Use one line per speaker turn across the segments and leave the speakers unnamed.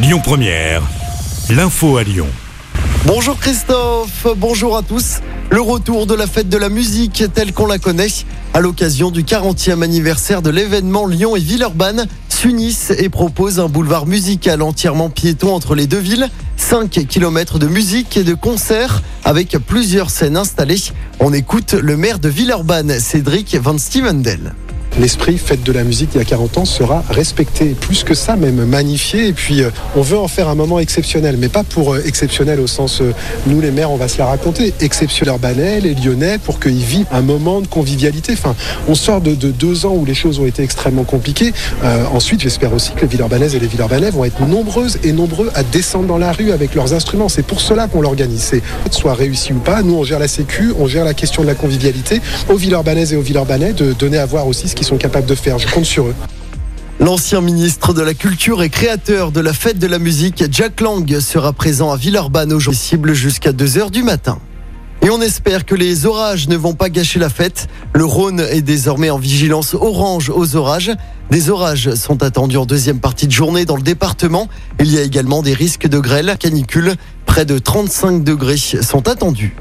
Lyon Première, l'info à Lyon.
Bonjour Christophe, bonjour à tous. Le retour de la fête de la musique telle qu'on la connaît à l'occasion du 40e anniversaire de l'événement Lyon et Villeurbanne s'unissent et proposent un boulevard musical entièrement piéton entre les deux villes. 5 km de musique et de concerts avec plusieurs scènes installées. On écoute le maire de Villeurbanne, Cédric Van Stevendel
l'esprit fête de la musique il y a 40 ans sera respecté, plus que ça même magnifié. Et puis euh, on veut en faire un moment exceptionnel, mais pas pour euh, exceptionnel au sens euh, nous les maires on va se la raconter, exceptionnel urbanais, les Lyonnais pour qu'ils vivent un moment de convivialité. Enfin, on sort de, deux ans où les choses ont été extrêmement compliquées. ensuite, j'espère aussi que les villes urbanaises et les villes urbanais vont être nombreuses et nombreux à descendre dans la rue avec leurs instruments. C'est pour cela qu'on l'organise. C'est soit réussi ou pas. Nous on gère la sécu, on gère la question de la convivialité aux villes urbanaises et aux villes urbanais de donner à voir aussi ce qui sont capables de faire. Je compte sur eux.
L'ancien ministre de la Culture et créateur de la fête de la musique, Jack Lang, sera présent à Villeurbanne aujourd'hui, cible jusqu'à 2h du matin. Et on espère que les orages ne vont pas gâcher la fête. Le Rhône est désormais en vigilance orange aux orages. Des orages sont attendus en deuxième partie de journée dans le département. Il y a également des risques de grêle, canicule. Près de 35 degrés sont attendus.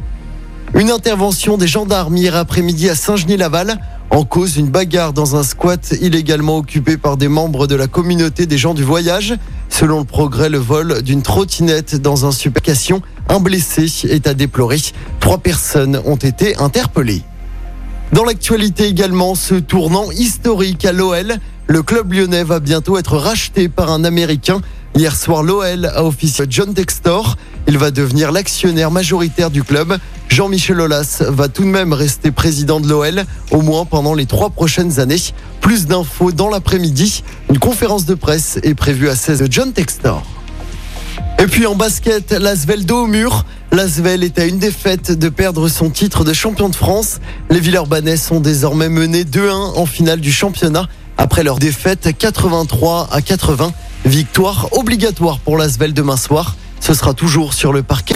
Une intervention des gendarmes hier après-midi à Saint-Genis-Laval. En cause, une bagarre dans un squat illégalement occupé par des membres de la communauté des gens du voyage. Selon le progrès, le vol d'une trottinette dans un supercation. Un blessé est à déplorer. Trois personnes ont été interpellées. Dans l'actualité également, ce tournant historique à l'OL. Le club lyonnais va bientôt être racheté par un Américain. Hier soir, l'OL a officié John Textor. Il va devenir l'actionnaire majoritaire du club. Jean-Michel Aulas va tout de même rester président de l'OL, au moins pendant les trois prochaines années. Plus d'infos dans l'après-midi. Une conférence de presse est prévue à 16 de John Textor. Et puis en basket, l'Asvel dos au mur. L'Asvel est à une défaite de perdre son titre de champion de France. Les Villeurbanais sont désormais menés 2-1 en finale du championnat après leur défaite 83 à 80. Victoire obligatoire pour l'Asvel demain soir. Ce sera toujours sur le parquet.